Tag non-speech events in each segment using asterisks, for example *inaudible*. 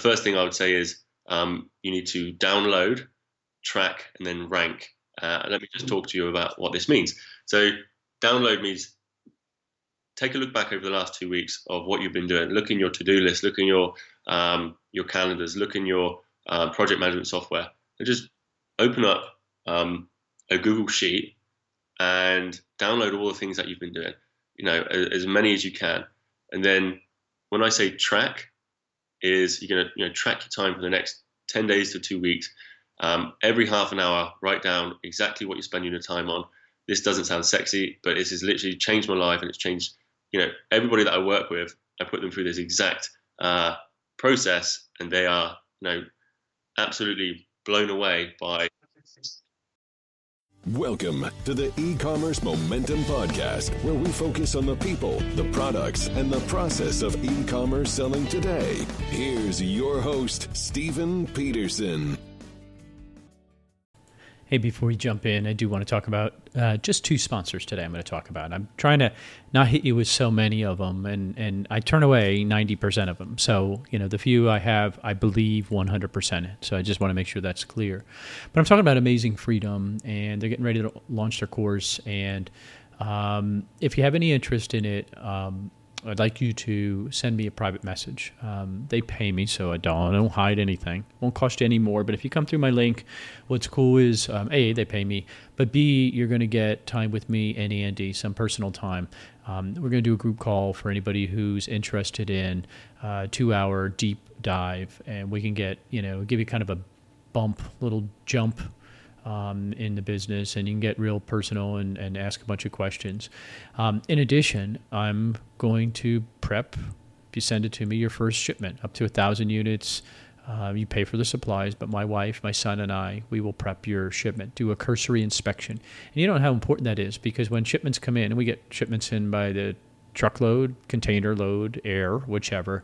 first thing I would say is um, you need to download, track, and then rank. Uh, let me just talk to you about what this means. So, download means take a look back over the last two weeks of what you've been doing. Look in your to-do list. Look in your um, your calendars. Look in your uh, project management software. And just open up um, a Google Sheet and download all the things that you've been doing. You know, as, as many as you can. And then when I say track, is you're going to you know track your time for the next 10 days to two weeks. Um, every half an hour, write down exactly what you're spending your time on. This doesn't sound sexy, but this has literally changed my life and it's changed, you know, everybody that I work with. I put them through this exact uh, process, and they are, you know, absolutely blown away by Welcome to the e-commerce momentum podcast, where we focus on the people, the products, and the process of e-commerce selling today. Here's your host, Stephen Peterson. Hey, before we jump in, I do want to talk about uh, just two sponsors today. I'm going to talk about. I'm trying to not hit you with so many of them, and and I turn away 90% of them. So you know, the few I have, I believe 100% So I just want to make sure that's clear. But I'm talking about Amazing Freedom, and they're getting ready to launch their course. And um, if you have any interest in it, um, I'd like you to send me a private message. Um, they pay me, so I don't, I don't hide anything. Won't cost you any more. But if you come through my link, what's cool is um, a they pay me, but b you're going to get time with me and Andy, some personal time. Um, we're going to do a group call for anybody who's interested in uh, two hour deep dive, and we can get you know give you kind of a bump, little jump um, in the business, and you can get real personal and, and ask a bunch of questions. Um, in addition, I'm going to prep, if you send it to me, your first shipment up to a thousand units. Uh, you pay for the supplies, but my wife, my son, and I, we will prep your shipment, do a cursory inspection. And you know how important that is because when shipments come in, and we get shipments in by the truckload, container load, air, whichever,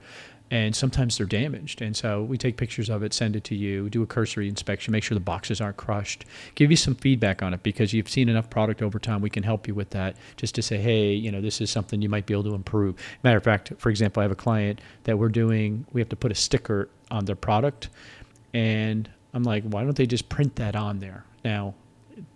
and sometimes they're damaged. And so we take pictures of it, send it to you, do a cursory inspection, make sure the boxes aren't crushed, give you some feedback on it because you've seen enough product over time. We can help you with that just to say, hey, you know, this is something you might be able to improve. Matter of fact, for example, I have a client that we're doing, we have to put a sticker on their product. And I'm like, why don't they just print that on there? Now,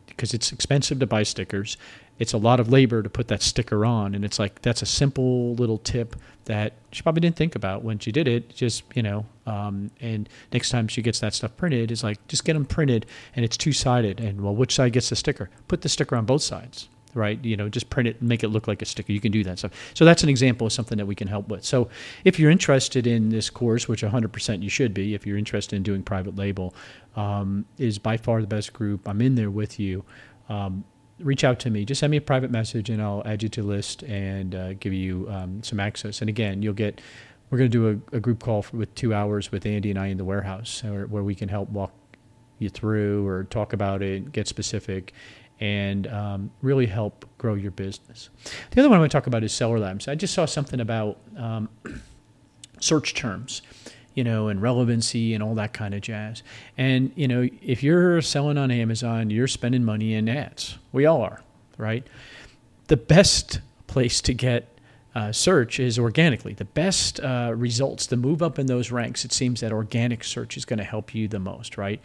because it's expensive to buy stickers it's a lot of labor to put that sticker on and it's like that's a simple little tip that she probably didn't think about when she did it just you know um, and next time she gets that stuff printed it's like just get them printed and it's two-sided and well which side gets the sticker? Put the sticker on both sides right? You know just print it and make it look like a sticker. You can do that stuff. So that's an example of something that we can help with. So if you're interested in this course which 100% you should be if you're interested in doing private label um, is by far the best group. I'm in there with you. Um, reach out to me. Just send me a private message, and I'll add you to the list and uh, give you um, some access. And again, you'll get. We're going to do a, a group call for, with two hours with Andy and I in the warehouse, where, where, we can help walk you through or talk about it, get specific, and um, really help grow your business. The other one I want to talk about is Seller Labs. I just saw something about um, *clears throat* search terms you know, and relevancy and all that kind of jazz. And, you know, if you're selling on Amazon, you're spending money in ads. We all are, right? The best place to get uh, search is organically. The best uh, results, the move up in those ranks, it seems that organic search is going to help you the most, right?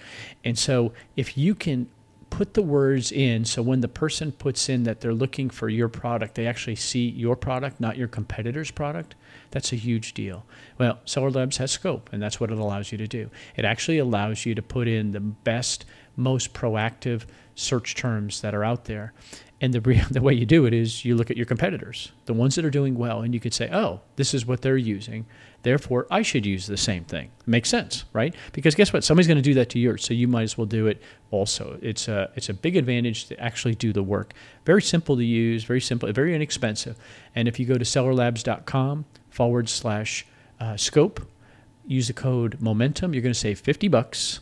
And so if you can put the words in so when the person puts in that they're looking for your product, they actually see your product, not your competitor's product, that's a huge deal. Well, Seller Labs has scope, and that's what it allows you to do. It actually allows you to put in the best, most proactive search terms that are out there. And the, *laughs* the way you do it is you look at your competitors, the ones that are doing well, and you could say, oh, this is what they're using. Therefore, I should use the same thing. makes sense, right? Because guess what? Somebody's going to do that to yours, so you might as well do it also. It's a it's a big advantage to actually do the work. Very simple to use, very simple, very inexpensive. And if you go to sellerlabs.com forward slash uh, scope, use the code momentum, you're going to save 50 bucks.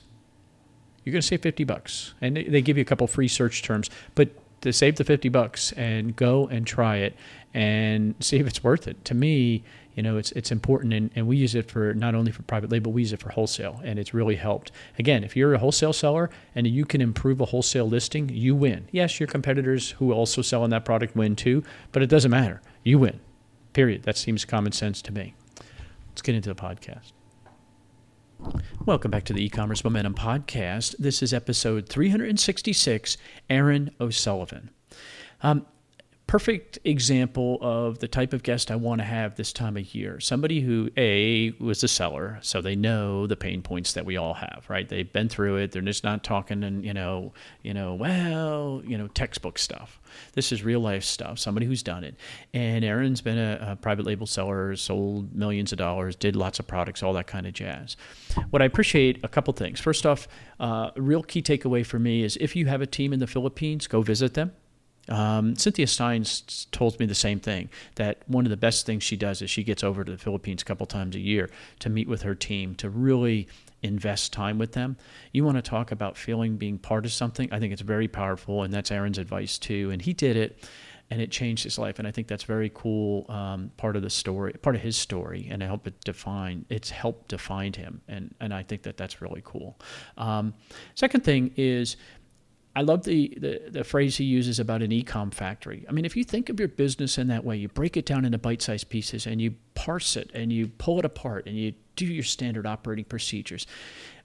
You're going to save 50 bucks, and they give you a couple free search terms, but to save the 50 bucks and go and try it and see if it's worth it. To me, you know, it's it's important, and, and we use it for not only for private label, we use it for wholesale, and it's really helped. Again, if you're a wholesale seller and you can improve a wholesale listing, you win. Yes, your competitors who also sell on that product win too, but it doesn't matter. You win. Period. That seems common sense to me. Let's get into the podcast. Welcome back to the e-commerce momentum podcast. This is episode 366. Aaron O'Sullivan. Um, perfect example of the type of guest I want to have this time of year. Somebody who a was a seller, so they know the pain points that we all have, right? They've been through it. They're just not talking and you know, you know, well, you know, textbook stuff. This is real life stuff. Somebody who's done it. And Aaron's been a, a private label seller, sold millions of dollars, did lots of products, all that kind of jazz. What I appreciate a couple things. First off, uh, a real key takeaway for me is if you have a team in the Philippines, go visit them um, Cynthia Stines told me the same thing that one of the best things she does is she gets over to the Philippines a couple times a year to meet with her team to really invest time with them. You want to talk about feeling being part of something? I think it's very powerful, and that's Aaron's advice too. And he did it, and it changed his life. And I think that's very cool um, part of the story, part of his story, and help it define. It's helped define him, and and I think that that's really cool. Um, second thing is I love the, the, the, phrase he uses about an e-com factory. I mean, if you think of your business in that way, you break it down into bite-sized pieces and you parse it and you pull it apart and you do your standard operating procedures.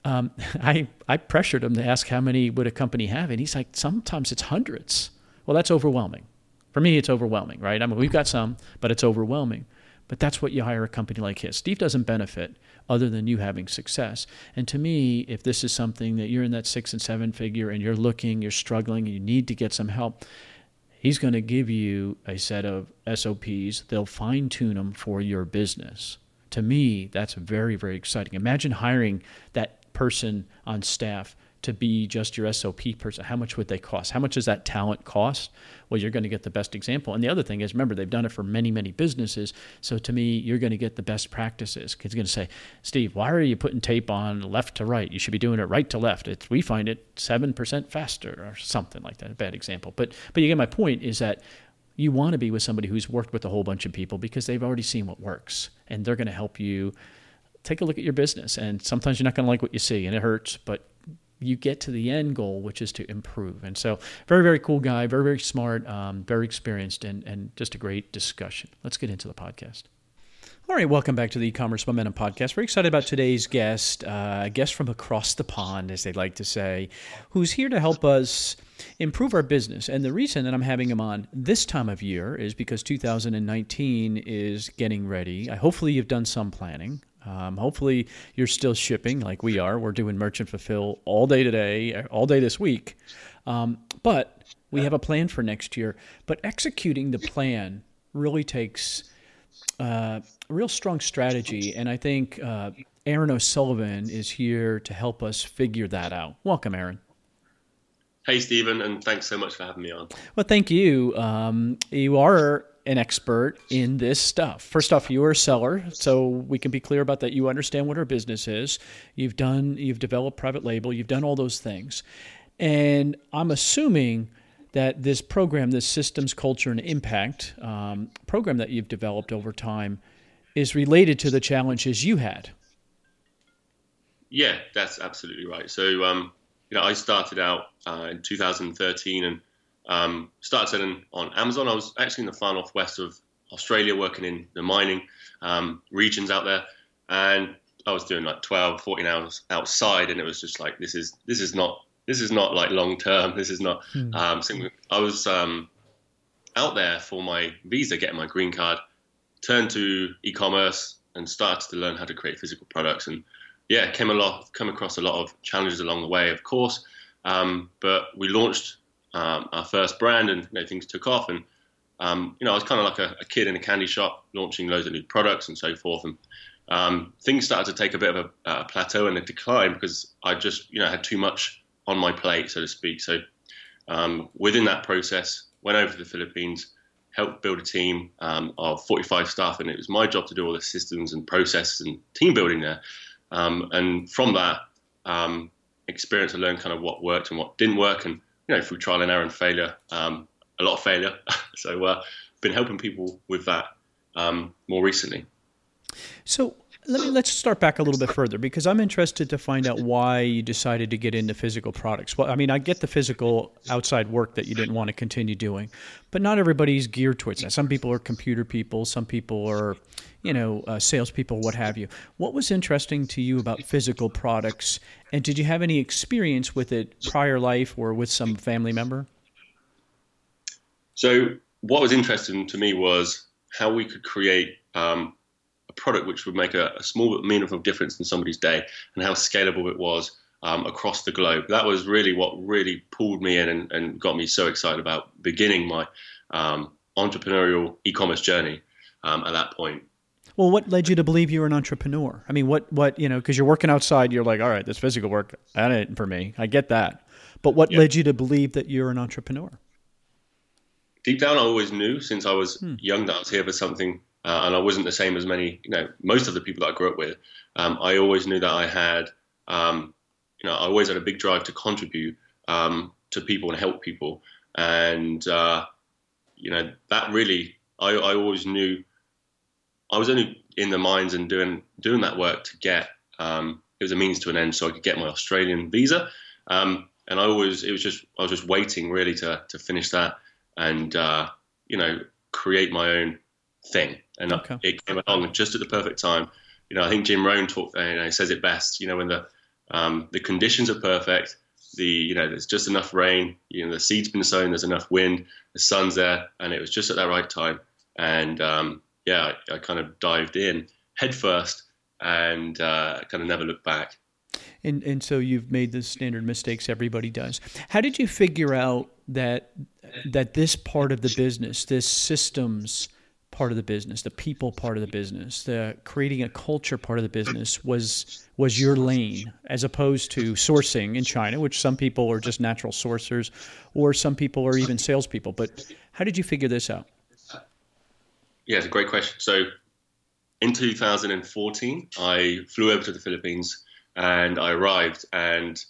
Um, *laughs* I, I pressured him to ask how many would a company have, and he's like, sometimes it's hundreds. Well, that's overwhelming. For me, it's overwhelming, right? I mean, we've got some, but it's overwhelming. But that's what you hire a company like his. Steve doesn't benefit other than you having success. And to me, if this is something that you're in that six and seven figure and you're looking, you're struggling, you need to get some help, he's going to give you a set of SOPs. They'll fine tune them for your business. To me, that's very, very exciting. Imagine hiring that person on staff to be just your SOP person, how much would they cost? How much does that talent cost? Well, you're going to get the best example. And the other thing is, remember, they've done it for many, many businesses. So to me, you're going to get the best practices. He's going to say, Steve, why are you putting tape on left to right? You should be doing it right to left. It's, we find it 7% faster or something like that. A bad example. But, but you get my point is that you want to be with somebody who's worked with a whole bunch of people because they've already seen what works and they're going to help you take a look at your business. And sometimes you're not going to like what you see and it hurts, but you get to the end goal, which is to improve. And so, very, very cool guy, very, very smart, um, very experienced, and, and just a great discussion. Let's get into the podcast. All right, welcome back to the e-commerce momentum podcast. Very excited about today's guest, uh, a guest from across the pond, as they like to say, who's here to help us improve our business. And the reason that I'm having him on this time of year is because 2019 is getting ready. hopefully, you've done some planning. Um, hopefully, you're still shipping like we are. We're doing merchant fulfill all day today, all day this week. Um, but we have a plan for next year. But executing the plan really takes uh, a real strong strategy. And I think uh, Aaron O'Sullivan is here to help us figure that out. Welcome, Aaron. Hey, Stephen, and thanks so much for having me on. Well, thank you. Um, you are an expert in this stuff. First off, you are a seller, so we can be clear about that. You understand what our business is. You've done, you've developed private label, you've done all those things. And I'm assuming that this program, this systems, culture, and impact um, program that you've developed over time, is related to the challenges you had. Yeah, that's absolutely right. So, um, you know, I started out uh, in 2013 and um, started selling on Amazon. I was actually in the far northwest of Australia, working in the mining um, regions out there, and I was doing like 12, 14 hours outside, and it was just like this is this is not this is not like long term. *laughs* This is not. Hmm. Um, I was um, out there for my visa, getting my green card, turned to e-commerce and started to learn how to create physical products, and yeah, came a lot, come across a lot of challenges along the way, of course. Um, but we launched um, our first brand, and you know, things took off. And um, you know, I was kind of like a, a, kid in a candy shop, launching loads of new products and so forth. And um, things started to take a bit of a, plateau and a decline because I just you know had too much on my plate, so to speak. So um, within that process, went over to the Philippines, helped build a team um, of 45 staff, and it was my job to do all the systems and processes and team building there. Um, and from that experience, I learned kind of what worked and what didn't work, and you know, through trial and error and failure, um, a lot of failure. *laughs* so, uh, been helping people with that um, more recently. So, let me let's start back a little bit further because I'm interested to find out why you decided to get into physical products. Well, I mean, I get the physical outside work that you didn't want to continue doing, but not everybody's geared towards that. Some people are computer people, some people are, you know, uh, salespeople, what have you. What was interesting to you about physical products, and did you have any experience with it prior life or with some family member? So, what was interesting to me was how we could create um, product which would make a, a, small but meaningful difference in somebody's day and how scalable it was um, across the globe. That was really what really pulled me in and, and got me so excited about beginning my um, entrepreneurial e-commerce journey um, at that point. Well, what led you to believe you were an entrepreneur? I mean, what, what, you know, because you're working outside, you're like, all right, this physical work, that ain't for me. I get that. But what led you to believe that you're an entrepreneur? Deep down, I always knew since I was hmm. young that I was here for something uh, and I wasn't the same as many, you know, most of the people that I grew up with. Um, I always knew that I had, um, you know, I always had a big drive to contribute um, to people and help people, and uh, you know, that really, I, I always knew, I was only in the mines and doing doing that work to get. Um, it was a means to an end, so I could get my Australian visa. Um, and I always, it was just, I was just waiting really to to finish that and uh, you know create my own thing, and okay. it came along just at the perfect time. You know, I think Jim Rohn talk, you know, says it best. You know, when the um, the conditions are perfect, the you know there's just enough rain, you know the seed's been sown, there's enough wind, the sun's there, and it was just at that right time. And um, yeah, I, I, kind of dived in head first and uh, kind of never looked back. And and so you've made the standard mistakes everybody does. How did you figure out that that this part of the business, this systems part of the business, the people part of the business, the creating a culture part of the business was was your lane, as opposed to sourcing in China, which some people are just natural sourcers, or some people are even salespeople. But how did you figure this out? Yeah, it's a great question. So, in 2014, I flew over to the Philippines and I arrived, and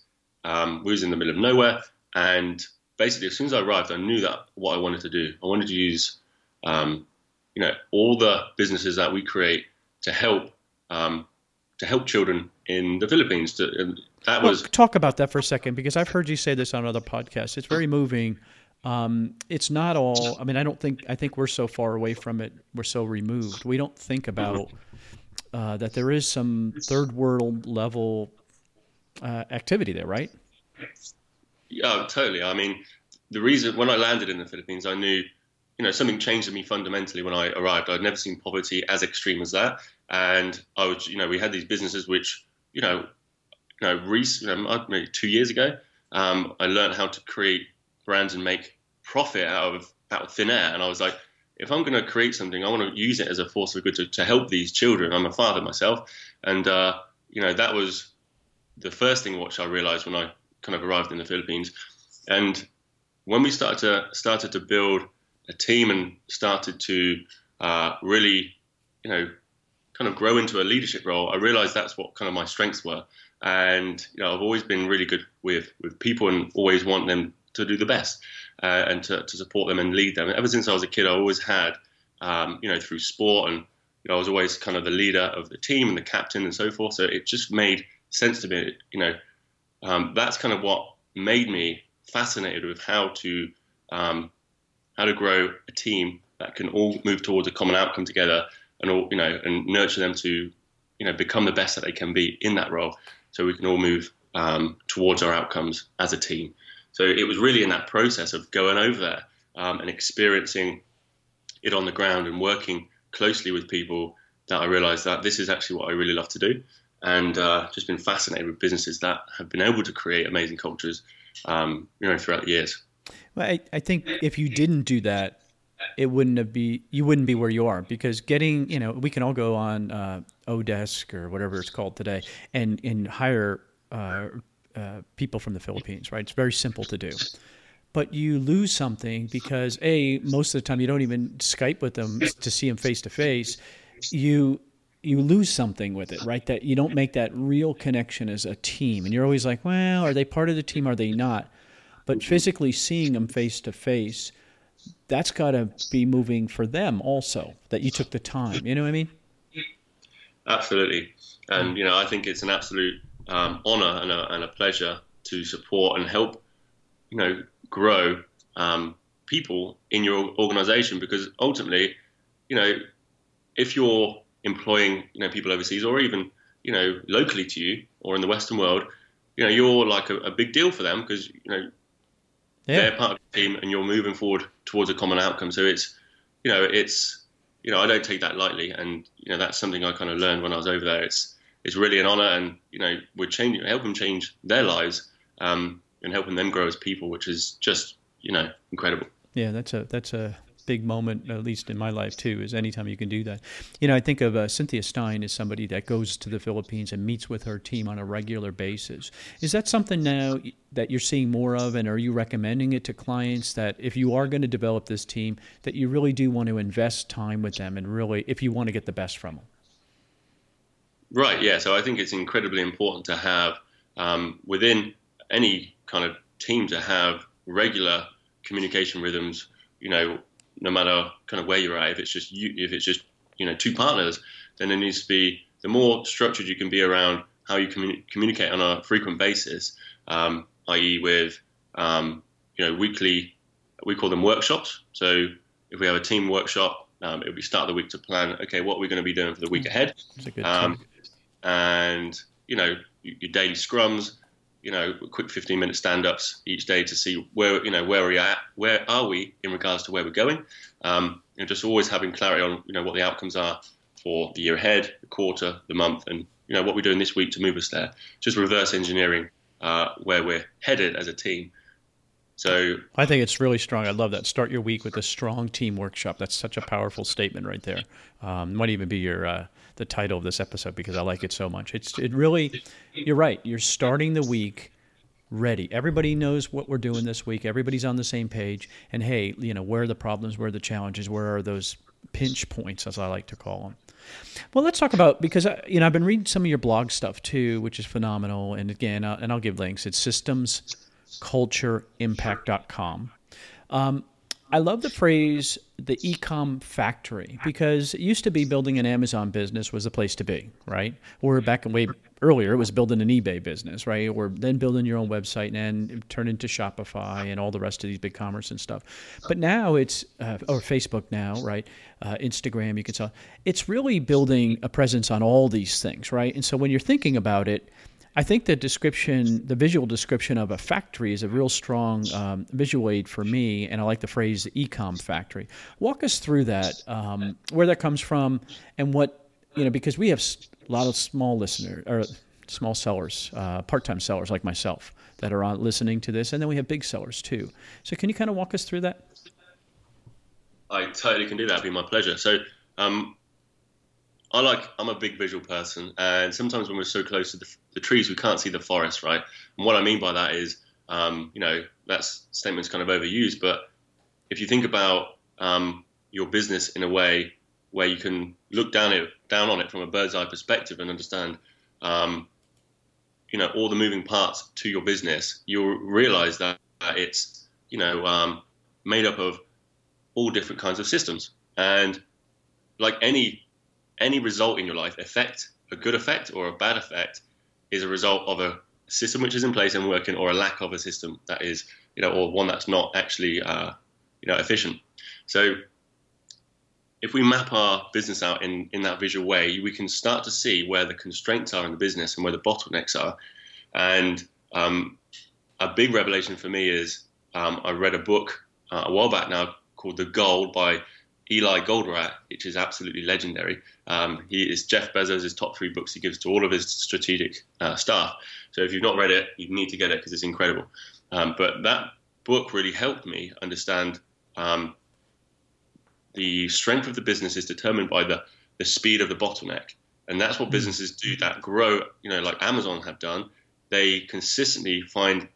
um, we was in the middle of nowhere. And basically, as soon as I arrived, I knew that what I wanted to do. I wanted to use um, you know all the businesses that we create to help um, to help children in the Philippines. To, that well, was talk about that for a second because I've heard you say this on other podcasts. It's very moving. Um, it's not all. I mean, I don't think. I think we're so far away from it. We're so removed. We don't think about uh, that there is some third world level uh, activity there, right? Yeah, totally. I mean, the reason when I landed in the Philippines, I knew you know, something changed in me fundamentally when I arrived. I'd never seen poverty as extreme as that, and I would, you know, we had these businesses which, you know, you know, know, maybe two years ago, um, I learned how to create brands and make profit out of out of thin air, and I was like, if I'm going to create something, I want to use it as a force of good to, to help these children. I'm a father myself, and uh, you know, that was the first thing which I realized when I kind of arrived in the Philippines, and when we started to started to build a team and started to uh, really, you know, kind of grow into a leadership role, I realized that's what kind of my strengths were. And you know, I've always been really good with with people and always want them to do the best uh, and to, to support them and lead them. And ever since I was a kid, I always had, um, you know, through sport and you know, I was always kind of the leader of the team and the captain and so forth. So it just made sense to me. You know, um, that's kind of what made me fascinated with how to um, how to grow a team that can all move towards a common outcome together and all you know and nurture them to you know become the best that they can be in that role. So we can all move um, towards our outcomes as a team. So it was really in that process of going over there um, and experiencing it on the ground and working closely with people that I realized that this is actually what I really love to do. And uh, just been fascinated with businesses that have been able to create amazing cultures um, you know throughout the years well, I, I think if you didn't do that, it wouldn't have be you wouldn't be where you are because getting you know we can all go on uh, Odesk or whatever it's called today and and hire uh, uh, people from the Philippines, right? It's very simple to do, but you lose something because a most of the time you don't even Skype with them to see them face to face. You you lose something with it, right? That you don't make that real connection as a team, and you're always like, well, are they part of the team? Are they not? But physically seeing them face to face, that's got to be moving for them also. That you took the time. You know what I mean? Absolutely, and you know, I think it's an absolute um, honor and a, and a, pleasure to support and help, you know, grow um, people in your organization because ultimately, you know, if you're employing you know people overseas or even you know locally to you or in the Western world, you know, you're like a, a big deal for them because you know yeah. they're part of the team and you're moving forward towards a common outcome. So it's you know it's you know I don't take that lightly, and you know that's something I kind of learned when I was over there. It's it's really an honor, and you know we're changing, helping change their lives, um, and helping them grow as people, which is just you know incredible. Yeah, that's a that's a big moment, at least in my life too, is anytime you can do that. You know, I think of uh, Cynthia Stine as somebody that goes to the Philippines and meets with her team on a regular basis. Is that something now that you're seeing more of, and are you recommending it to clients that if you are going to develop this team, that you really do want to invest time with them and really, if you want to get the best from them? Right. Yeah. So I think it's incredibly important to have um, within any kind of team to have regular communication rhythms. You know, no matter kind of where you're at. If it's just you, if it's just you know two partners, then there needs to be the more structured you can be around how you commun- communicate on a frequent basis, um, i.e., with um, you know weekly, we call them workshops. So if we have a team workshop, um, it'll be start of the week to plan. Okay, what we're going to be doing for the week hmm. ahead, um, and you know your daily scrums you know, quick 15 minute stand ups each day to see where, you know, where we at, where are we in regards to where we're going. Um, and just always having clarity on, you know, what the outcomes are for the year ahead, the quarter, the month, and, you know, what we're doing this week to move us there. Just reverse engineering uh, where we're headed as a team. So I think it's really strong. I love that. Start your week with a strong team workshop. That's such a powerful statement right there. Um, might even be your uh, the title of this episode because I like it so much. It's it really. You're right. You're starting the week ready. Everybody knows what we're doing this week. Everybody's on the same page. And hey, you know where are the problems? Where are the challenges? Where are those pinch points, as I like to call them? Well, let's talk about because uh, you know I've been reading some of your blog stuff too, which is phenomenal. And again, uh, and I'll give links. It's systemscultureimpact.com. Um, I love the phrase the ecom factory because it used to be building an Amazon business was the place to be, right? Or back in way earlier, it was building an eBay business, right? Or then building your own website and then turn into Shopify and all the rest of these BigCommerce and stuff. But now it's, uh, or Facebook now, right? Uh, Instagram, you can sell. It's really building a presence on all these things, right? And so when you're thinking about it, I think the description, the visual description of a factory is a real strong um, visual aid for me, and I like the phrase "ecom factory." Walk us through that, um, where that comes from, and what you know, because we have a lot of small listeners or small sellers, uh, part-time sellers like myself that are on listening to this, and then we have big sellers too. So, can you kind of walk us through that? I totally can do that. It'd be my pleasure. So, um, I like I'm a big visual person, and sometimes when we're so close to the, the trees, we can't see the forest, right? And what I mean by that is, um, you know, that statement's kind of overused, but if you think about um, your business in a way where you can look down it down on it from a bird's eye perspective and understand, um, you know, all the moving parts to your business, you'll realize that, it's you know um, made up of all different kinds of systems, and like any any result in your life, effect, a good effect or a bad effect, is a result of a system which is in place and working, or a lack of a system that is, you know, or one that's not actually, uh, you know, efficient. So, if we map our business out in in that visual way, we can start to see where the constraints are in the business and where the bottlenecks are. And um, a big revelation for me is um, I read a book uh, a while back now called The Goal by Eli Goldratt, which is absolutely legendary. Um, he is Jeff Bezos' top three books he gives to all of his strategic uh, staff. So if you've not read it, you need to get it because it's incredible. Um, but that book really helped me understand um, the strength of the business is determined by the, the speed of the bottleneck. And that's what hmm. businesses do that grow, you know, like Amazon have done. They consistently find,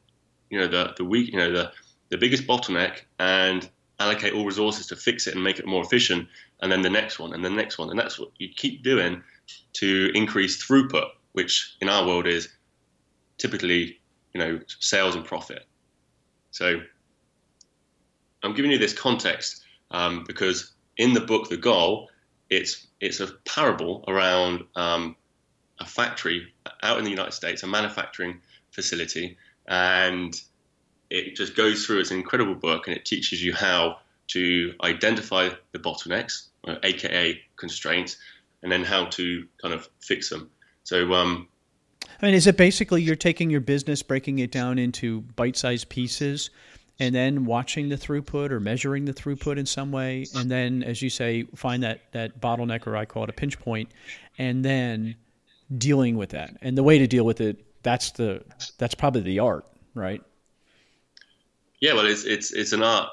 you know, the, the weak, you know, the, the biggest bottleneck and allocate all resources to fix it and make it more efficient, and then the next one, and the next one, and that's what you keep doing to increase throughput, which in our world is typically, you know, sales and profit. So I'm giving you this context um, because in the book, The Goal, it's it's a parable around um, a factory out in the United States, a manufacturing facility, and it just goes through. It's an incredible book, and it teaches you how to identify the bottlenecks, aka constraints, and then how to kind of fix them. So, um, I mean, is it basically you're taking your business, breaking it down into bite-sized pieces, and then watching the throughput or measuring the throughput in some way, and then, as you say, find that that bottleneck, or I call it a pinch point, and then dealing with that. And the way to deal with it, that's the that's probably the art, right? Yeah, well, it's it's it's an art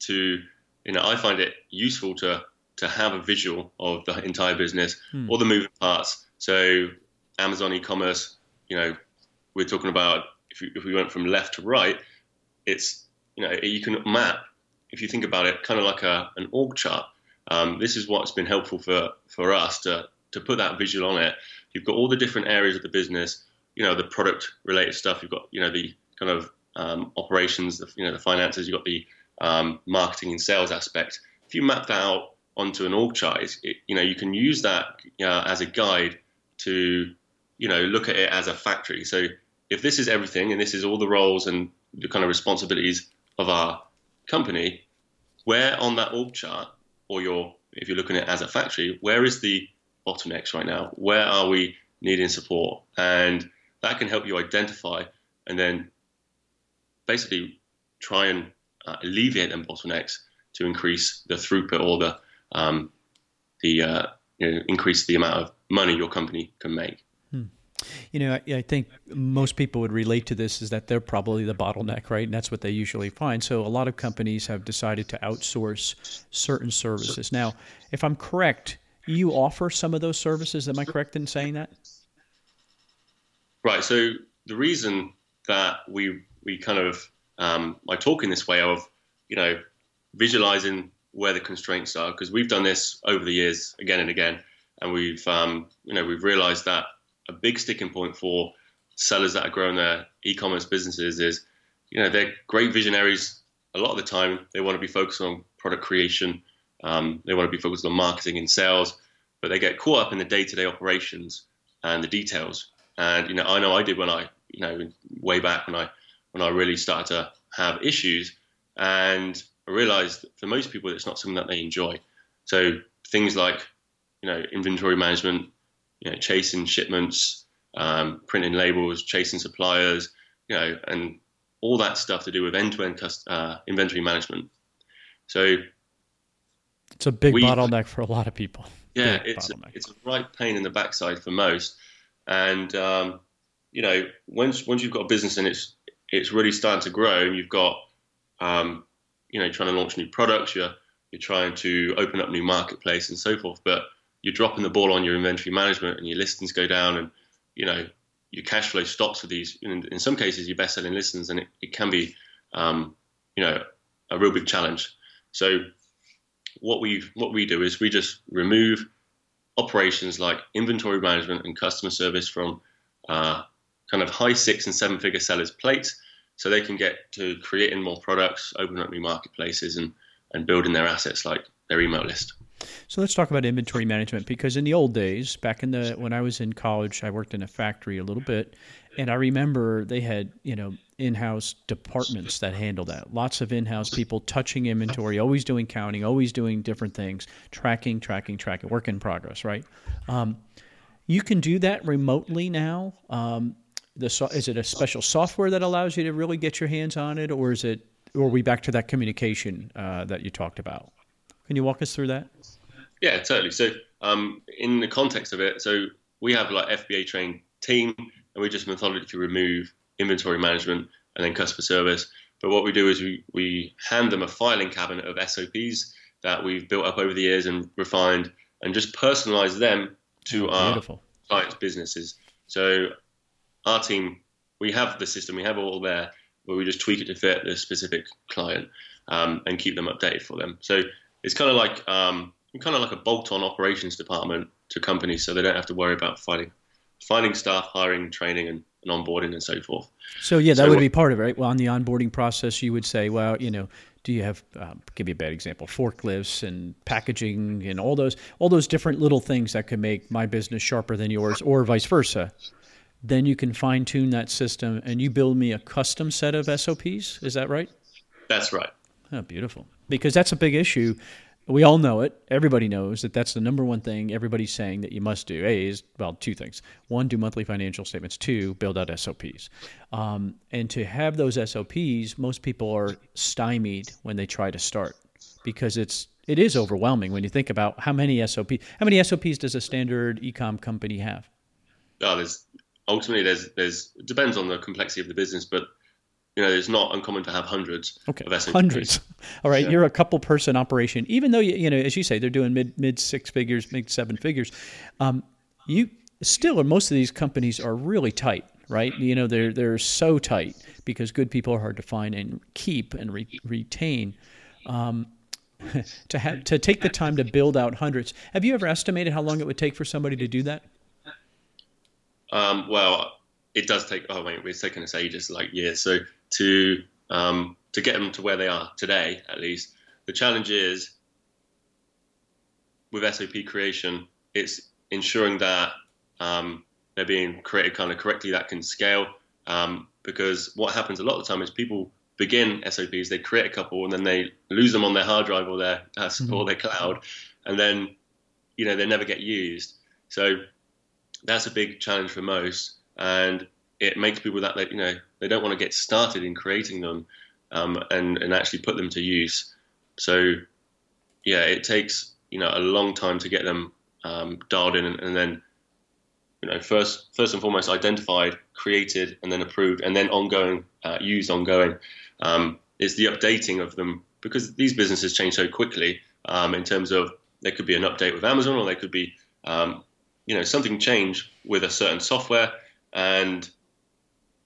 to you know I find it useful to to have a visual of the entire business, hmm. all the moving parts. So Amazon e-commerce, you know, we're talking about if, if we went from left to right, it's you know you can map if you think about it, kind of like a an org chart. Um, this is what's been helpful for for us to to put that visual on it. You've got all the different areas of the business, you know, the product related stuff. You've got you know the kind of um, operations, the, you know, the finances. You've got the um, marketing and sales aspect. If you map that out onto an org chart, it, you know, you can use that uh, as a guide to, you know, look at it as a factory. So if this is everything and this is all the roles and the kind of responsibilities of our company, where on that org chart, or your, if you're looking at it as a factory, where is the bottlenecks right now? Where are we needing support? And that can help you identify and then basically try and uh, alleviate them bottlenecks to increase the throughput or the um, the uh, you know, increase the amount of money your company can make. Hmm. You know, I, I, think most people would relate to this is that they're probably the bottleneck, right? And that's what they usually find. So a lot of companies have decided to outsource certain services. Now, if I'm correct, you offer some of those services. Am I correct in saying that? Right. So the reason that we we kind of um, I talk in this way of you know visualizing where the constraints are because we've done this over the years again and again, and we've um, you know we've realized that a big sticking point for sellers that are growing their e-commerce businesses is you know they're great visionaries. A lot of the time, they want to be focused on product creation. Um, they want to be focused on marketing and sales, but they get caught up in the day-to-day operations and the details. And you know, I know I did when I, you know, way back when I when I really started to have issues, and I realized for most people it's not something that they enjoy. So things like you know inventory management, you know chasing shipments, um, printing labels, chasing suppliers, you know, and all that stuff to do with end-to-end uh, inventory management. So it's a big we, bottleneck for a lot of people. Yeah, big it's a, it's a right pain in the backside for most, and um, you know once once you've got a business and it's it's really starting to grow, and you've got um, you know trying to launch new products, you're you're trying to open up new marketplace and so forth, but you're dropping the ball on your inventory management, and your listings go down, and you know your cash flow stops for these. In, in some cases, your best-selling listings, and it, it can be um, you know a real big challenge. So what we what we do is we just remove operations like inventory management and customer service from uh, kind of high six and seven figure sellers' plates so they can get to creating more products, opening up new marketplaces, and, and building their assets like their email list. So let's talk about inventory management because in the old days, back in the when I was in college, I worked in a factory a little bit, and I remember they had you know in-house departments that handle that. Lots of in-house people touching inventory, always doing counting, always doing different things, tracking, tracking, tracking, work in progress, right? Um, you can do that remotely now. Um, the is it a special software that allows you to really get your hands on it, or is it, or are we back to that communication uh, that you talked about? Can you walk us through that? Yeah, totally. So, um, in the context of it, so we have like FBA trained team, and we just methodically remove inventory management and then customer service. But what we do is we, we hand them a filing cabinet of SOPs that we've built up over the years and refined, and just personalize them to oh, our clients' businesses. So our team, we have the system, we have it all there, but we just tweak it to fit the specific client um, and keep them updated for them. So it's kind of like um, kind of like a bolt-on operations department to companies, so they don't have to worry about finding finding staff, hiring, training, and and onboarding and so forth. So yeah, that so, would be part of it, right? Well, on the onboarding process, you would say, well, you know, do you have um, give you a bad example forklifts and packaging and all those all those different little things that could make my business sharper than yours or vice versa then you can fine tune that system and you build me a custom set of SOPs is that right that's right oh beautiful because that's a big issue we all know it. Everybody knows that that's the number one thing everybody's saying that you must do. A is, well, two things. One, do monthly financial statements. Two, build out SOPs. Um, and to have those SOPs, most people are stymied when they try to start because it's it is overwhelming when you think about how many SOP how many SOPs does a standard ecom company have? Oh, there's ultimately there's there's it depends on the complexity of the business, but you know, it's not uncommon to have hundreds okay. Hundreds. All right, yeah. you're a couple person operation. Even though you, you know, as you say, they're doing mid mid six figures, mid seven figures. Um, you still, most of these companies are really tight, right? You know, they're they're so tight because good people are hard to find and keep and re- retain. Um, *laughs* to have to take the time to build out hundreds. Have you ever estimated how long it would take for somebody to do that? Um, well, it does take. Oh wait, it's taken us ages, like years. So to um, to get them to where they are today, at least. The challenge is with SOP creation, it's ensuring that um, they're being created kind of correctly that can scale. Um, because what happens a lot of the time is people begin SOPs, they create a couple, and then they lose them on their hard drive or their uh, mm-hmm. or their cloud, and then you know they never get used. So that's a big challenge for most, and it makes people that they, you know they don't want to get started in creating them um, and and actually put them to use. So yeah, it takes you know a long time to get them um, dialed in, and, and, then you know first first and foremost identified, created, and then approved, and then ongoing uh, used ongoing. Um, is the updating of them because these businesses change so quickly um, in terms of there could be an update with Amazon or there could be um, you know something change with a certain software and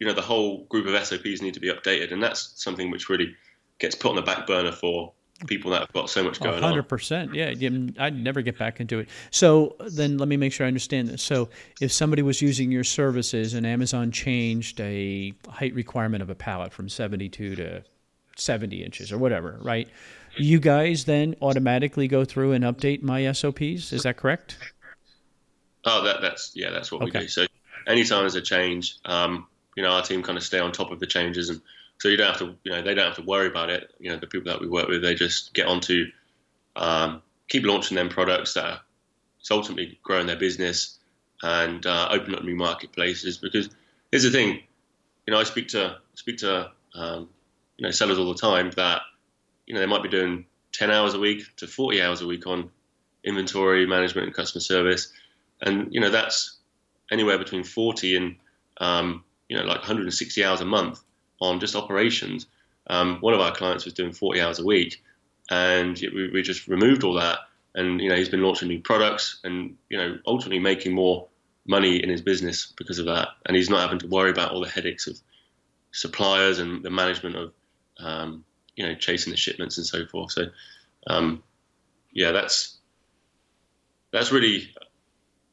you know the whole group of SOPs need to be updated, and that's something which really gets put on the back burner for people that have got so much going 100%, on. 100%. Yeah, I'd never get back into it. So then let me make sure I understand this. So if somebody was using your services and Amazon changed a height requirement of a pallet from 72 to 70 inches or whatever, right? You guys then automatically go through and update my SOPs. Is that correct? Oh, that, that's yeah, that's what okay. we do. So anytime there's a change, um, you know, our team kind of stay on top of the changes, and so you don't have to, you know, they don't have to worry about it. You know, the people that we work with, they just get on to um, keep launching them products that are ultimately growing their business and uh, open up new marketplaces. Because here's the thing, you know, I speak to speak to um, you know sellers all the time that you know they might be doing 10 hours a week to 40 hours a week on inventory management and customer service, and you know that's anywhere between 40 and um, you know, like 160 hours a month on just operations. Um, one of our clients was doing 40 hours a week, and we, we just removed all that. And you know, he's been launching new products, and you know, ultimately making more money in his business because of that. And he's not having to worry about all the headaches of suppliers and the management of, um, you know, chasing the shipments and so forth. So, um, yeah, that's that's really,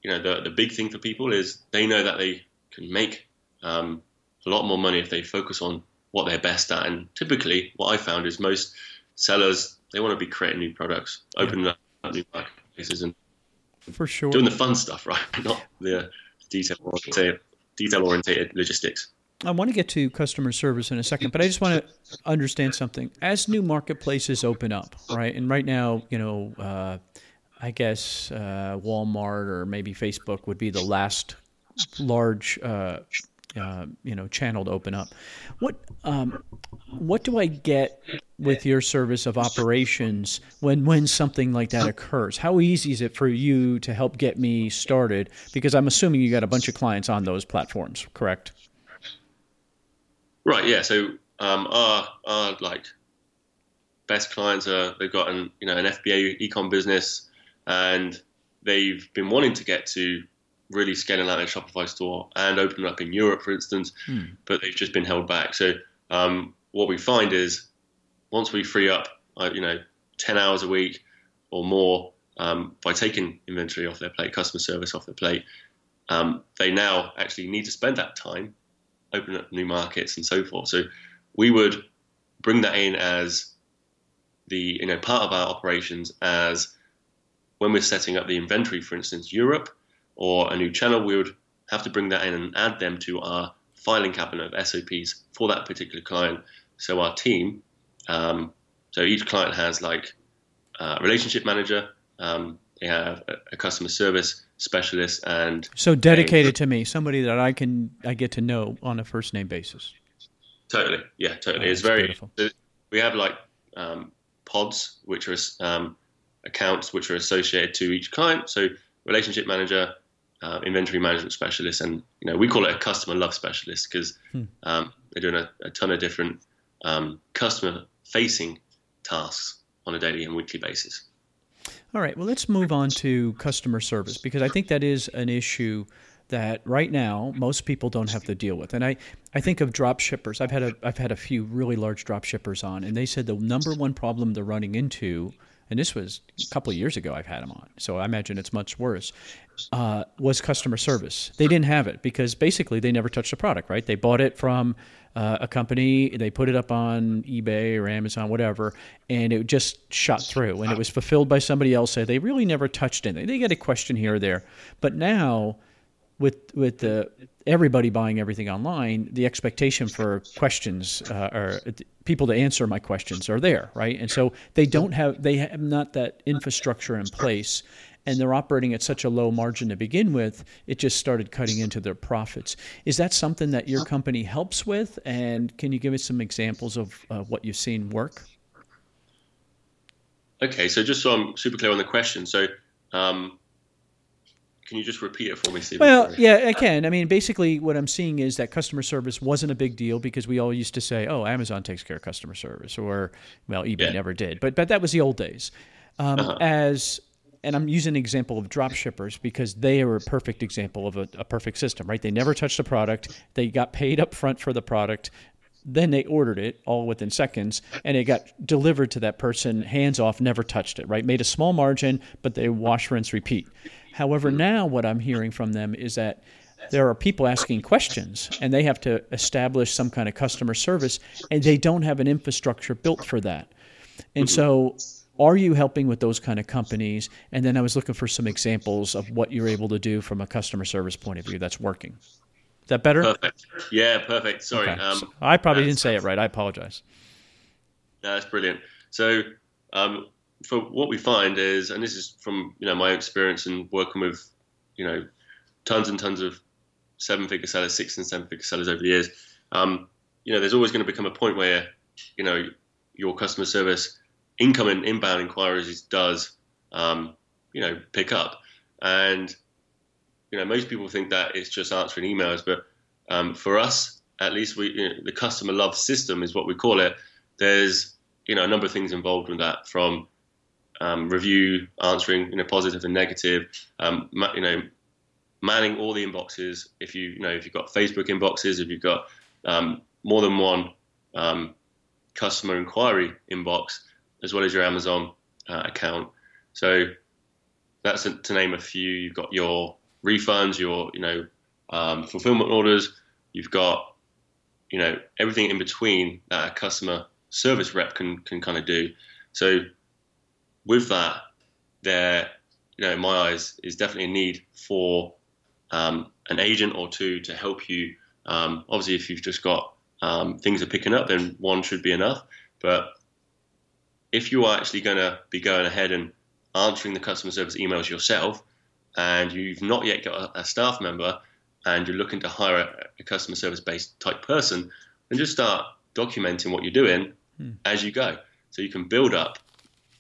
you know, the the big thing for people is they know that they can make um, a lot more money if they focus on what they're best at. And typically, what I found is most sellers they want to be creating new products, opening yeah. up new marketplaces, and for sure doing the fun stuff, *laughs* right? Not the detail oriented, detail oriented logistics. I want to get to customer service in a second, but I just want to understand something. As new marketplaces open up, right? And right now, you know, uh, I guess uh, Walmart or maybe Facebook would be the last large uh, uh, you know channel to open up. What um, what do I get with your service of operations when when something like that occurs? How easy is it for you to help get me started? Because I'm assuming you got a bunch of clients on those platforms, correct? Right. Yeah. So um, our our like best clients are they've got an you know an FBA ecom business and they've been wanting to get to really scaling out their Shopify store and opening up in Europe, for instance, hmm. but they've just been held back. So um, what we find is once we free up, uh, you know, 10 hours a week or more um, by taking inventory off their plate, customer service off their plate, um, they now actually need to spend that time opening up new markets and so forth. So we would bring that in as the you know part of our operations as when we're setting up the inventory, for instance, Europe or a new channel, we would have to bring that in and add them to our filing cabinet of SOPs for that particular client. So our team, um, so each client has like a relationship manager, um, they have a, a, customer service specialist, and so dedicated a, to me, somebody that I can I get to know on a first name basis. Totally, yeah, totally. Oh, it's very. Beautiful. We have like um, pods, which are um, accounts which are associated to each client. So relationship manager, uh, inventory management specialist, and you know we call it a customer love specialist because hmm. um, they're doing a, a, ton of different um, customer facing tasks on a daily and weekly basis. All right, well let's move on to customer service because I think that is an issue that right now most people don't have to deal with. And I, I think of drop shippers. I've had a I've had a few really large drop shippers on, and they said the number one problem they're running into and this was a couple of years ago I've had them on, so I imagine it's much worse, uh, was customer service. They didn't have it because basically they never touched the product, right? They bought it from uh, a company, they put it up on eBay or Amazon, whatever, and it just shot through and it was fulfilled by somebody else. So they really never touched anything. They get a question here or there. But now, with with the everybody buying everything online, the expectation for questions uh, or people to answer my questions are there, right? And so they don't have they have not that infrastructure in place, and they're operating at such a low margin to begin with. It just started cutting into their profits. Is that something that your company helps with? And can you give us some examples of uh, what you've seen work? Okay, so just so I'm super clear on the question, so. Um, can you just repeat it for me, Stephen? Well, Sorry. yeah, I can. I mean, basically, what I'm seeing is that customer service wasn't a big deal because we all used to say, "Oh, Amazon takes care of customer service," or well, eBay yeah. never did. But but that was the old days. Um, uh-huh. As and I'm using an example of drop shippers because they are a perfect example of a, a, perfect system, right? They never touched the product. They got paid up front for the product. Then they ordered it all within seconds and it got delivered to that person, hands off, never touched it, right? Made a small margin, but they wash, rinse, repeat. However, now what I'm hearing from them is that there are people asking questions and they have to establish some kind of customer service and they don't have an infrastructure built for that. And so are you helping with those kind of companies? And then I was looking for some examples of what you're able to do from a customer service point of view that's working. Is that better? Perfect. Yeah, perfect. Sorry. Okay. Um, so I probably didn't say it right. I apologize. No, that's brilliant. So um, for what we find is, and this is from you know my experience in working with you know tons and tons of seven-figure sellers, six and seven-figure sellers over the years. Um, you know, there's always going to become a point where you know your customer service income and inbound inquiries does um, you know pick up, and you know most people think that it's just answering emails, but um, for us, at least we you know, the customer love system is what we call it. There's you know a number of things involved with that from um, review, answering you know positive and negative, um, you know manning all the inboxes. If you you know if you've got Facebook inboxes, if you've got um, more than one um, customer inquiry inbox, as well as your Amazon uh, account. So that's a, to name a few. You've got your refunds, your you know um, fulfillment orders. You've got you know everything in between that a customer service rep can can kind of do. So with that, there, you know, in my eyes, is definitely a need for um, an agent or two to help you. Um, obviously, if you've just got um, things are picking up, then one should be enough. But if you are actually going to be going ahead and answering the customer service emails yourself, and you've not yet got a, a staff member, and you're looking to hire a, a customer service based type person, then just start documenting what you're doing hmm. as you go. So you can build up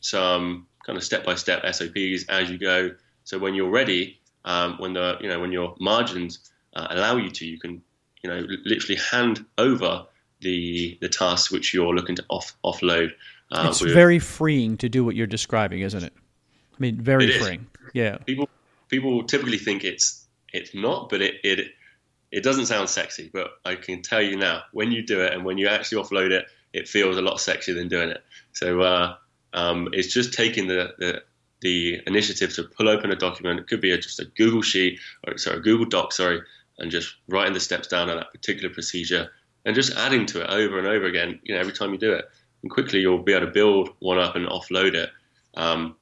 some kind of step-by-step SOPs as you go. So when you're ready, um, when the you know when your margins uh, allow you to, you can you know literally hand over the the tasks which you're looking to off offload. Uh, it's with. very freeing to do what you're describing, isn't it? I mean, very freeing. Yeah. People people typically think it's it's not, but it it it doesn't sound sexy. But I can tell you now, when you do it and when you actually offload it, it feels a lot sexier than doing it. So uh, um, it's just taking the, the, the initiative to pull open a document. It could be a, just a Google sheet or sorry, a Google Doc, sorry, and just writing the steps down on that particular procedure and just adding to it over and over again, you know, every time you do it. And quickly you'll be able to build one up and offload it um,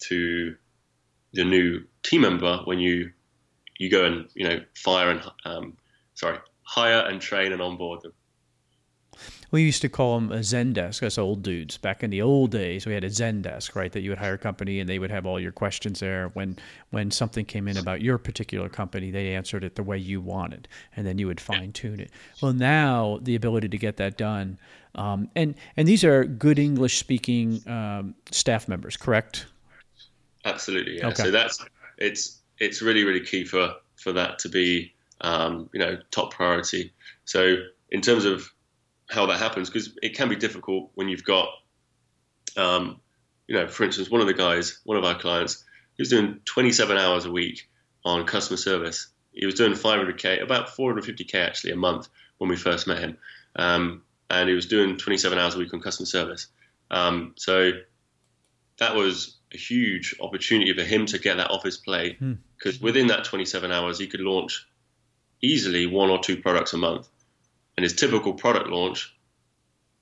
to the new team member when you you go and you know fire and um, sorry hire and train and onboard them. We used to call them a Zendesk. Us old dudes back in the old days. We had a Zendesk, right? That you would hire a company and they would have all your questions there. When when something came in about your particular company, they answered it the way you wanted, and then you would fine tune it. Well, now the ability to get that done, um, and and these are good English speaking um, staff members, correct? Absolutely, yeah. Okay. So that's it's it's really really key for for that to be um, you know top priority. So in terms of how that happens because it can be difficult when you've got, um, you know, for instance, one of the guys, one of our clients, he was doing 27 hours a week on customer service. He was doing 500k, about 450k actually a month when we first met him, um, and he was doing 27 hours a week on customer service. Um, so that was a huge opportunity for him to get that office play because hmm. within that 27 hours he could launch easily one or two products a month and his typical product launch,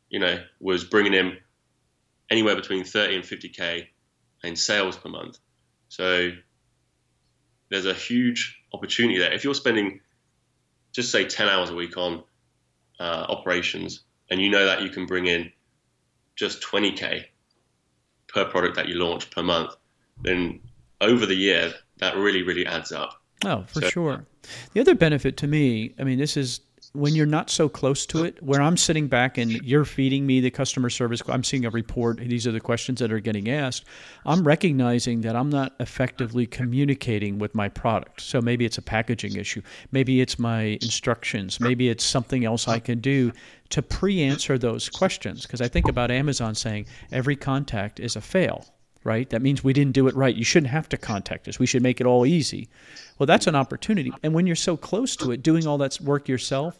you know, was bringing him anywhere between 30 and 50k in sales per month. So there's a huge opportunity there. If you're spending, just say 10 hours a week on uh, operations, and you know that you can bring in just 20k per product that you launch per month, then over the year that really really adds up. Oh, for so, sure. The other benefit to me, I mean, this is when you're not so close to it, where I'm sitting back and you're feeding me the customer service, I'm seeing a report, these are the questions that are getting asked, I'm recognizing that I'm not effectively communicating with my product. So maybe it's a packaging issue, maybe it's my instructions, maybe it's something else I can do to pre answer those questions. Because I think about Amazon saying every contact is a fail right? That means we didn't do it right. You shouldn't have to contact us. We should make it all easy. Well, that's an opportunity. And when you're so close to it, doing all that work yourself,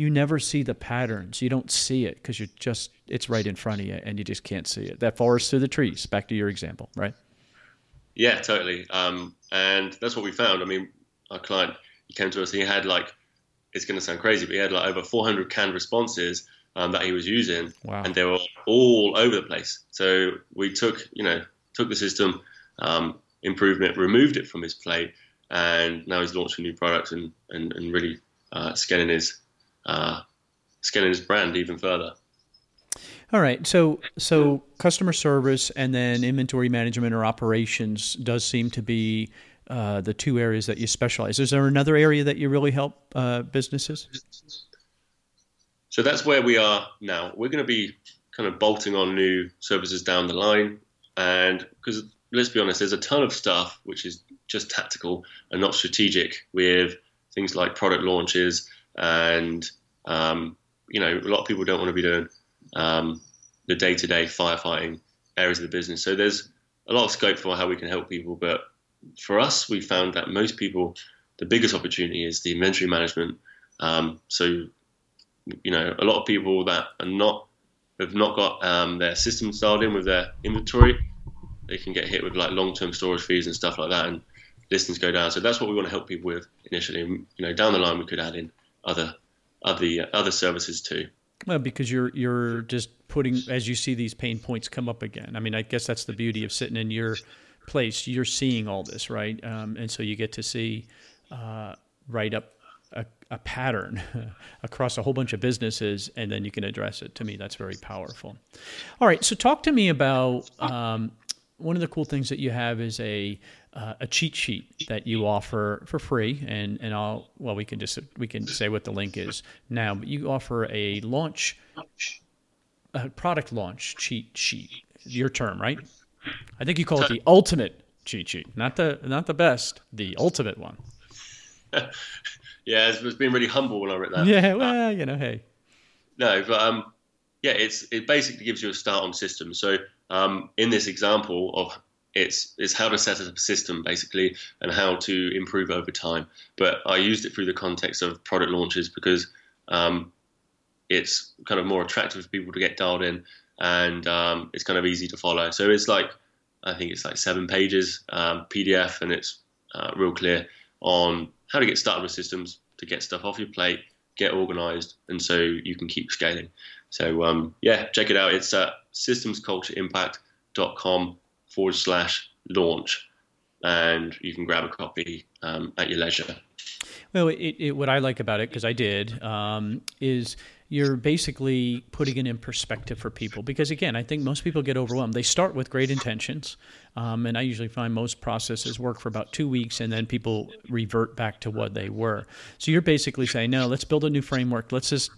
you never see the patterns. You don't see it because you're just, it's right in front of you and you just can't see it. That forest through the trees, back to your example, right? Yeah, totally. Um, and that's what we found. I mean, our client, he came to us, he had like, it's going to sound crazy, but he had like over 400 canned responses um, that he was using, wow. and they were all over the place. So we took, you know, took the system, um, improved it, removed it from his plate, and now he's launching new products and and, and really uh, scaling his uh, scaling his brand even further. All right, so so customer service and then inventory management or operations does seem to be uh, the two areas that you specialize. Is there another area that you really help uh, businesses? So that's where we are now. We're going to be kind of bolting on new services down the line, and because let's be honest, there's a ton of stuff which is just tactical and not strategic with things like product launches and um, you know a lot of people don't want to be doing um, the day-to-day firefighting areas of the business. So there's a lot of scope for how we can help people, but for us, we found that most people, the biggest opportunity is the inventory management. Um, so you know, a lot of people that are not have not got um, their system dialed in with their inventory, they can get hit with like long-term storage fees and stuff like that, and listings go down. So that's what we want to help people with initially. You know, down the line we could add in other other other services too. Well, because you're you're just putting as you see these pain points come up again. I mean, I guess that's the beauty of sitting in your place. You're seeing all this, right? Um, and so you get to see uh, right up a, a pattern *laughs* across a whole bunch of businesses, and then you can address it. To me, that's very powerful. All right, so talk to me about um, one of the cool things that you have is a uh, a cheat sheet that you offer for free, and and I'll well we can just we can say what the link is now. But you offer a launch, a product launch cheat sheet. Your term, right? I think you call it the ultimate cheat sheet, not the not the best, the ultimate one. *laughs* yeah, it's, it's been really humble when I read that. Yeah, well, uh, you know, hey. No, but um, yeah, it's it basically gives you a start on system. So um, in this example of it's it's how to set up a system basically and how to improve over time. But I used it through the context of product launches because um, it's kind of more attractive for people to get dialed in and um, it's kind of easy to follow. So it's like I think it's like seven pages um, PDF and it's uh, real clear on how to get started with systems to get stuff off your plate, get organized, and so you can keep scaling. So um, yeah, check it out. It's at systemscultureimpact.com forward slash launch, and you can grab a copy um, at your leisure. Well, it, it, what I like about it, because I did, um, is you're basically putting it in perspective for people. Because again, I think most people get overwhelmed. They start with great intentions, um, and I usually find most processes work for about two weeks, and then people revert back to what they were. So you're basically saying, no, let's build a new framework. Let's just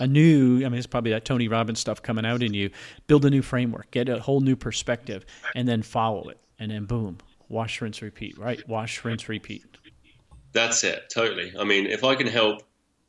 a new i mean it's probably that tony robbins stuff coming out in you build a new framework get a whole new perspective and then follow it and then boom wash rinse repeat right wash rinse repeat that's it, totally. I mean, if I can help,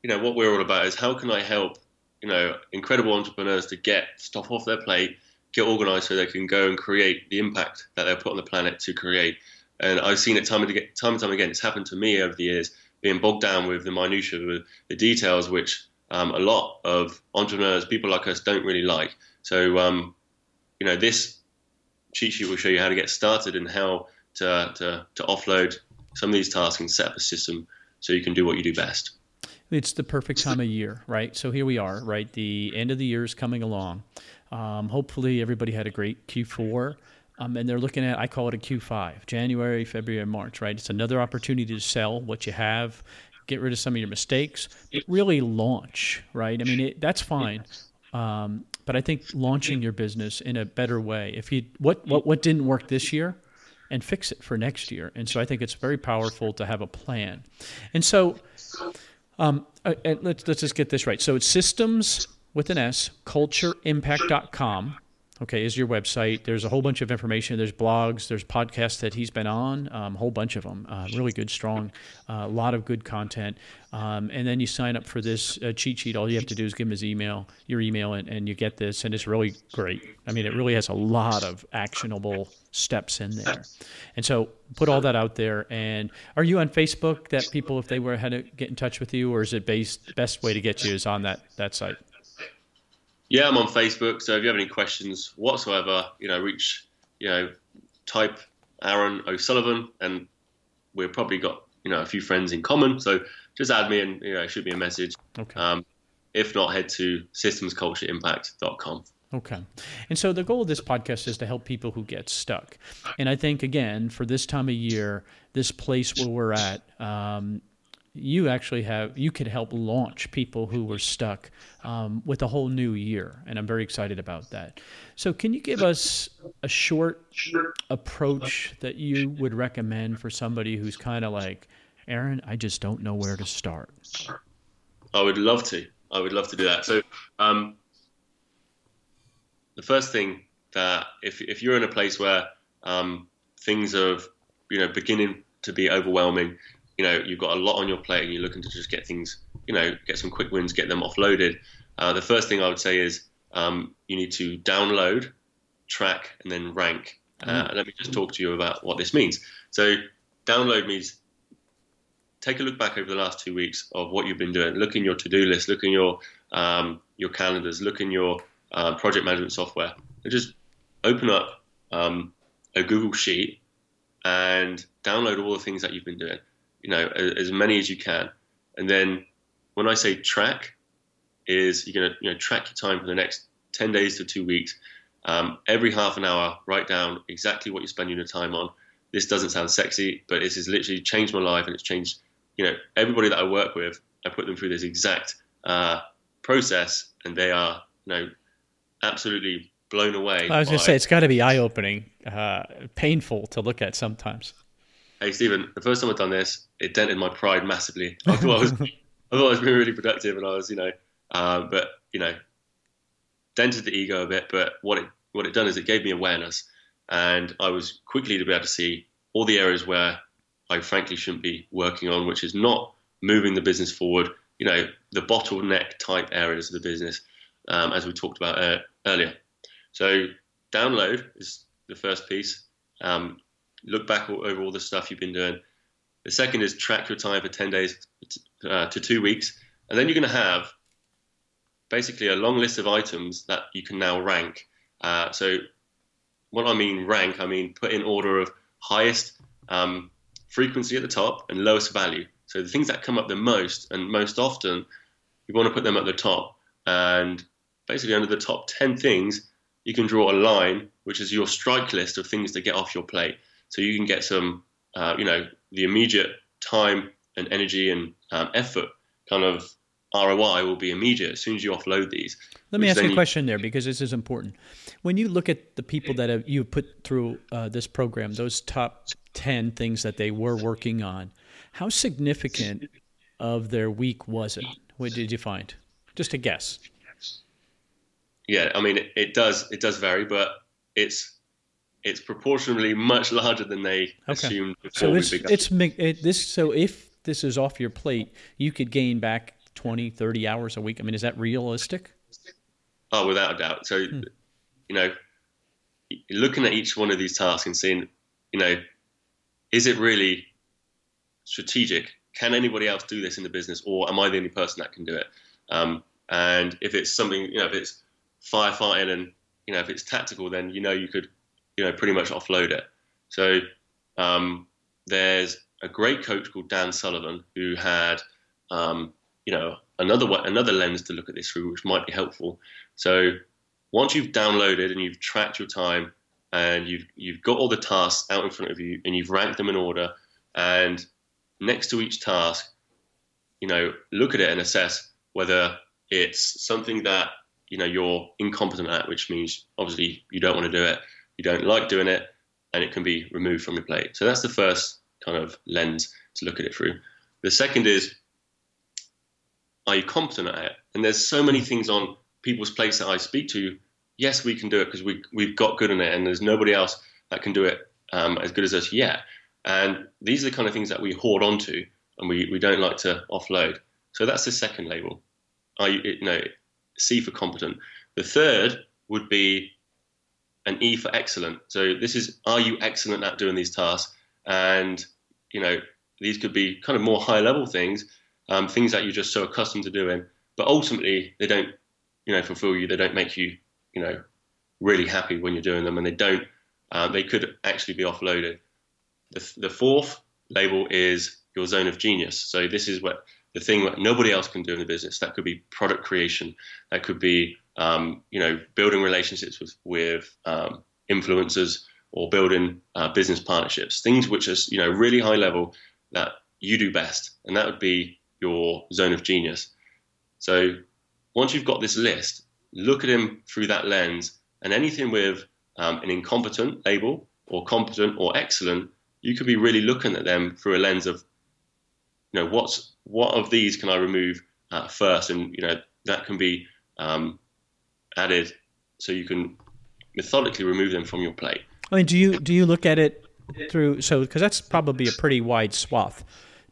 you know, what we're all about is how can I help, you know, incredible entrepreneurs to get stuff off their plate, get organized so they can go and create the impact that they're put on the planet to create. And I've seen it time and, time and time again. It's happened to me over the years, being bogged down with the minutiae, with the details, which um, a lot of entrepreneurs, people like us, don't really like. So, um, you know, this cheat sheet will show you how to get started and how to, to, to offload some of these tasks and set up a system so you can do what you do best. It's the perfect time of year, right? So here we are, right? The end of the year is coming along. Um, hopefully, everybody had a great Q4. Um, and they're looking at, I call it a Q5, January, February, March, right? It's another opportunity to sell what you have, get rid of some of your mistakes, but really launch, right? I mean, it, that's fine. Um, but I think launching your business in a better way. If you what what what didn't work this year, and fix it for next year. And so I think it's very powerful to have a plan. And so um, uh, let's, let's just get this right. So it's systems with an S, cultureimpact.com okay, is your website. There's a whole bunch of information. There's blogs, there's podcasts that he's been on, a um, whole bunch of them. Uh, really good, strong, a uh, lot of good content. Um, and then you sign up for this uh, cheat sheet. All you have to do is give him his email, your email, and, and you get this. And it's really great. I mean, it really has a lot of actionable steps in there. And so put all that out there. And are you on Facebook that people, if they were had to get in touch with you, or is it based, best way to get you is on that, that site? Yeah, I'm on Facebook. So if you have any questions whatsoever, you know, reach, you know, type Aaron O'Sullivan, and we've probably got you know a few friends in common. So just add me and you know shoot me a message. Okay. Um, if not, head to systemscultureimpact.com. Okay. And so the goal of this podcast is to help people who get stuck. And I think, again, for this time of year, this place where we're at, um, you actually have you could help launch people who were stuck um, with a whole new year and i'm very excited about that. So can you give us a short approach that you would recommend for somebody who's kind of like aaron i just don't know where to start i would love to. I would love to do that. So um, the first thing that if, if you're in a place where um, things are you know beginning to be overwhelming you know you've got a lot on your plate and you're looking to just get things, you know, get some quick wins, get them offloaded, uh, the first thing I would say is um, you need to download, track, and then rank. Uh, mm. Let me just talk to you about what this means. So download means take a look back over the last two weeks of what you've been doing. Look in your to-do list. Look in your um, your calendars. Look in your uh, project management software. And just open up um, a Google sheet and download all the things that you've been doing you know, as, many as you can. And then when I say track, is you're going to you know track your time for the next 10 days to two weeks. Um, every half an hour, write down exactly what you're spending your time on. This doesn't sound sexy, but this has literally changed my life, and it's changed. You know, everybody that I work with, I put them through this exact uh, process, and they are, you know, absolutely blown away. I was going to say it's got to be eye opening, uh, painful to look at sometimes hey Stephen, the first time I've done this, it dented my pride massively. I thought I was, *laughs* I thought I was being really productive, and I was, you know, um, but you know, dented the ego a bit. But what it what it done is it gave me awareness, and I was quickly to be able to see all the areas where I frankly shouldn't be working on, which is not moving the business forward. You know, the bottleneck type areas of the business, um, as we talked about uh, earlier. So download is the first piece. Um, look back over all the stuff you've been doing. The second is track your time for 10 days uh, to two weeks. And then you're going to have basically a long list of items that you can now rank. Uh, so, what I mean rank, I mean put in order of highest um, frequency at the top and lowest value. So the things that come up the most and most often, you want to put them at the top. And basically, under the top 10 things, you can draw a line, which is your strike list of things to get off your plate. So you can get some, uh, you know, the immediate time and energy and um, effort kind of ROI will be immediate as soon as you offload these. Let me ask you a question there because this is important. When you look at the people that have, you put through uh, this program, those top 10 things that they were working on, how significant of their week was it? What did you find? Just a guess. Yeah, I mean, it, it does it does vary, but it's it's proportionally much larger than they okay. assumed before so it's, it's it, this so if this is off your plate, you could gain back 20, 30 hours a week. I mean, is that realistic? Oh, without a doubt. So, hmm. you know, looking at each one of these tasks and seeing, you know, is it really strategic? Can anybody else do this in the business, or am I the only person that can do it? Um, and if it's something, you know, if it's firefighting and you know if it's tactical, then you know you could, you know, pretty much offload it. So um, there's a great coach called Dan Sullivan who had, um, you know, another another lens to look at this through, which might be helpful. So once you've downloaded and you've tracked your time and you've you've got all the tasks out in front of you and you've ranked them in order, and next to each task, you know, look at it and assess whether it's something that you know you're incompetent at, which means obviously you don't want to do it, you don't like doing it, and it can be removed from your plate. So that's the first kind of lens to look at it through. The second is, are you competent at it? And there's so many things on people's plates that I speak to. Yes, we can do it because we we've got good in it, and there's nobody else that can do it um, as good as us yet. And these are the kind of things that we hoard onto, and we, we don't like to offload. So that's the second label. Are you, know, C for competent. The third would be an E for excellent. So this is, are you excellent at doing these tasks? And you know, these could be kind of more high level things, um, things that you're just so accustomed to doing. But ultimately, they don't, you know, fulfill you. They don't make you, you know, really happy when you're doing them, and they don't. Um, they could actually be offloaded. The, the fourth label is your zone of genius. So this is what the thing that nobody else can do in the business. That could be product creation. That could be, um, you know, building relationships with with um, influencers or building uh, business partnerships, things which are you know really high level that you do best, and that would be your zone of genius. So once you've got this list, look at him through that lens, and anything with um, an incompetent label or competent or excellent, you could be really looking at them through a lens of, you know, what's what of these can I remove uh, first, and you know that can be um, added so you can methodically remove them from your plate. I mean, do you do you look at it through so because that's probably a pretty wide swath.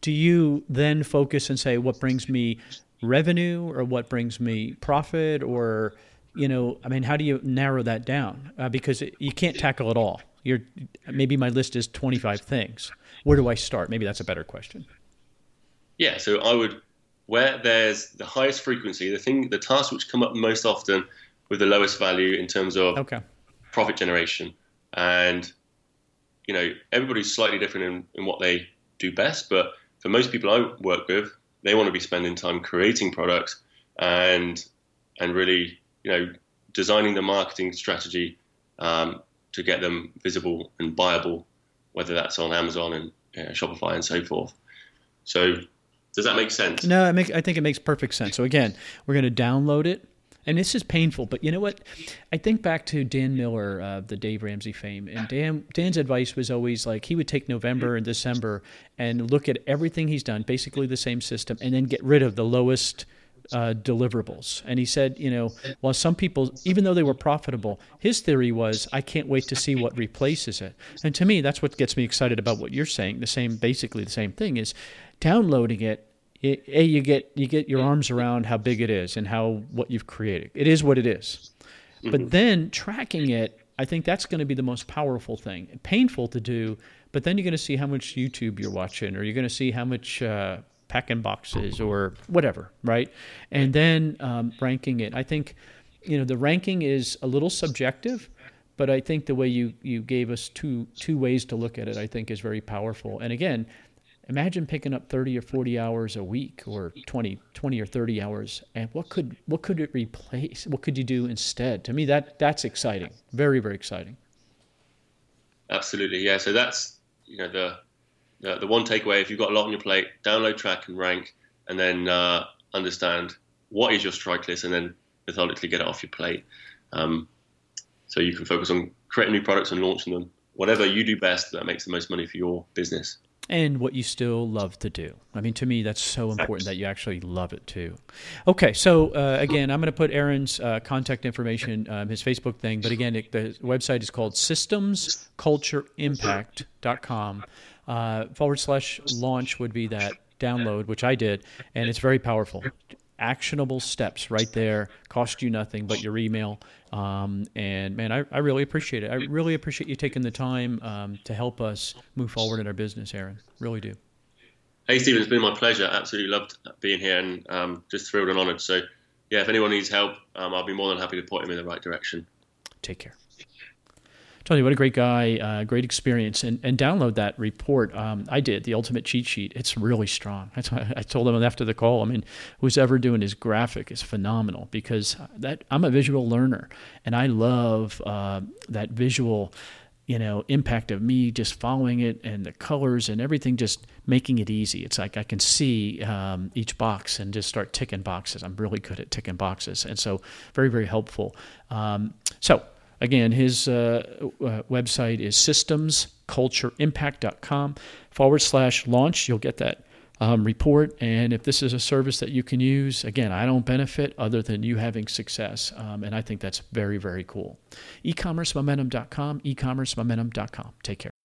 Do you then focus and say what brings me revenue or what brings me profit or you know I mean how do you narrow that down uh, because it, you can't tackle it all. You're maybe my list is 25 things. Where do I start? Maybe that's a better question. Yeah, so I would where there's the highest frequency, the thing, the tasks which come up most often with the lowest value in terms of okay. profit generation. And you know everybody's slightly different in, in what they do best but for most people i work with they want to be spending time creating products and and really you know designing the marketing strategy um, to get them visible and buyable whether that's on amazon and you know, shopify and so forth. So does that make sense? No make, I think it makes perfect sense. So again we're going to download it and this is painful, but you know what? I think back to Dan Miller, uh, the Dave Ramsey fame, and Dan Dan's advice was always like he would take November and December and look at everything he's done, basically the same system, and then get rid of the lowest uh, deliverables. And he said, you know, while some people, even though they were profitable, his theory was, I can't wait to see what replaces it. And to me, that's what gets me excited about what you're saying. The same, basically the same thing is downloading it it, a you get you get your arms around how big it is and how what you've created. It is what it is. Mm-hmm. But then tracking it, I think that's going to be the most powerful thing. Painful to do, but then you're going to see how much YouTube you're watching, or you're going to see how much uh, packing boxes or whatever, right? And then um, ranking it. I think you know the ranking is a little subjective but I think the way you, you gave us two two ways to look at it, I think, is very powerful. And again, imagine picking up 30 or 40 hours a week or 20 20 or 30 hours and what could what could it replace? What could you do instead? To me that that's exciting. Very very exciting. Absolutely yeah. So that's you know the the, the one takeaway if you've got a lot on your plate download track and rank and then uh, understand what is your strike list and then methodically get it off your plate. Um, so you can focus on creating new products and launching them. Whatever you do best that makes the most money for your business and what you still love to do. I mean, to me, that's so important that you actually love it too. Okay, so uh, again, I'm going to put Aaron's uh, contact information, um, his Facebook thing, but again, it, the website is called systemscultureimpact.com. Uh, forward slash launch would be that download, which I did, and it's very powerful actionable steps right there. Cost you nothing but your email. Um, and man, I, I, really appreciate it. I really appreciate you taking the time um, to help us move forward in our business, Aaron. Really do. Hey, Stephen, it's been my pleasure. Absolutely loved being here and um, just thrilled and honored. So, yeah, if anyone needs help, um, I'll be more than happy to point them in the right direction. Take care. Tony, what a great guy, uh, great experience, and, and download that report. Um, I did the ultimate cheat sheet. It's really strong. That's why I told him after the call. I mean, who's ever doing his graphic is phenomenal because that I'm a visual learner, and I love uh, that visual, you know, impact of me just following it and the colors and everything, just making it easy. It's like I can see um, each box and just start ticking boxes. I'm really good at ticking boxes, and so very very helpful. Um, so Again, his uh, uh, website is systemscultureimpact.com forward slash launch. You'll get that um, report. And if this is a service that you can use, again, I don't benefit other than you having success. Um, and I think that's very, very cool. ecommercemomentum.com, ecommercemomentum.com. Take care.